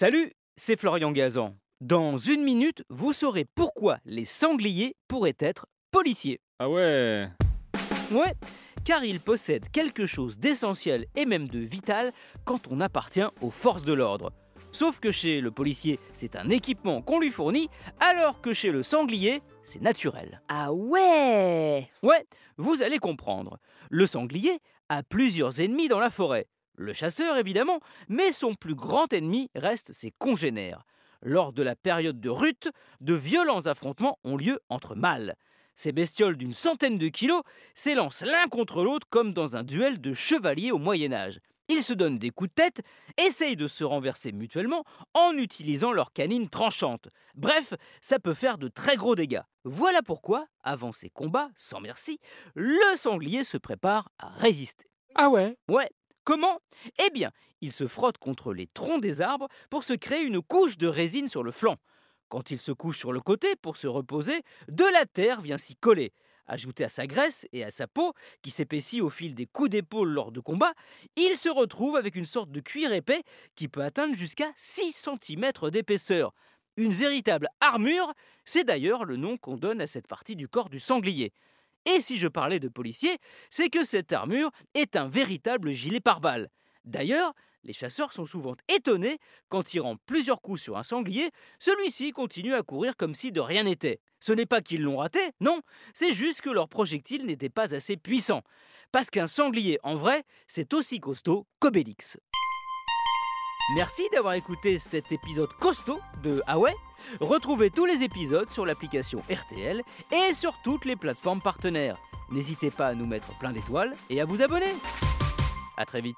Salut, c'est Florian Gazan. Dans une minute, vous saurez pourquoi les sangliers pourraient être policiers. Ah ouais Ouais, car ils possèdent quelque chose d'essentiel et même de vital quand on appartient aux forces de l'ordre. Sauf que chez le policier, c'est un équipement qu'on lui fournit, alors que chez le sanglier, c'est naturel. Ah ouais Ouais, vous allez comprendre. Le sanglier a plusieurs ennemis dans la forêt. Le chasseur, évidemment, mais son plus grand ennemi reste ses congénères. Lors de la période de rut, de violents affrontements ont lieu entre mâles. Ces bestioles d'une centaine de kilos s'élancent l'un contre l'autre comme dans un duel de chevaliers au Moyen Âge. Ils se donnent des coups de tête, essayent de se renverser mutuellement en utilisant leurs canines tranchantes. Bref, ça peut faire de très gros dégâts. Voilà pourquoi, avant ces combats, sans merci, le sanglier se prépare à résister. Ah ouais? Ouais, comment? Eh bien, il se frotte contre les troncs des arbres pour se créer une couche de résine sur le flanc. Quand il se couche sur le côté pour se reposer, de la terre vient s'y coller. Ajouté à sa graisse et à sa peau, qui s'épaissit au fil des coups d'épaule lors de combats, il se retrouve avec une sorte de cuir épais qui peut atteindre jusqu'à 6 cm d'épaisseur. Une véritable armure, c'est d'ailleurs le nom qu'on donne à cette partie du corps du sanglier. Et si je parlais de policier, c'est que cette armure est un véritable gilet pare-balles. D'ailleurs, les chasseurs sont souvent étonnés qu'en tirant plusieurs coups sur un sanglier, celui-ci continue à courir comme si de rien n'était. Ce n'est pas qu'ils l'ont raté, non, c'est juste que leur projectile n'était pas assez puissant. Parce qu'un sanglier, en vrai, c'est aussi costaud qu'Obélix. Merci d'avoir écouté cet épisode costaud de Ah Retrouvez tous les épisodes sur l'application RTL et sur toutes les plateformes partenaires. N'hésitez pas à nous mettre plein d'étoiles et à vous abonner. A très vite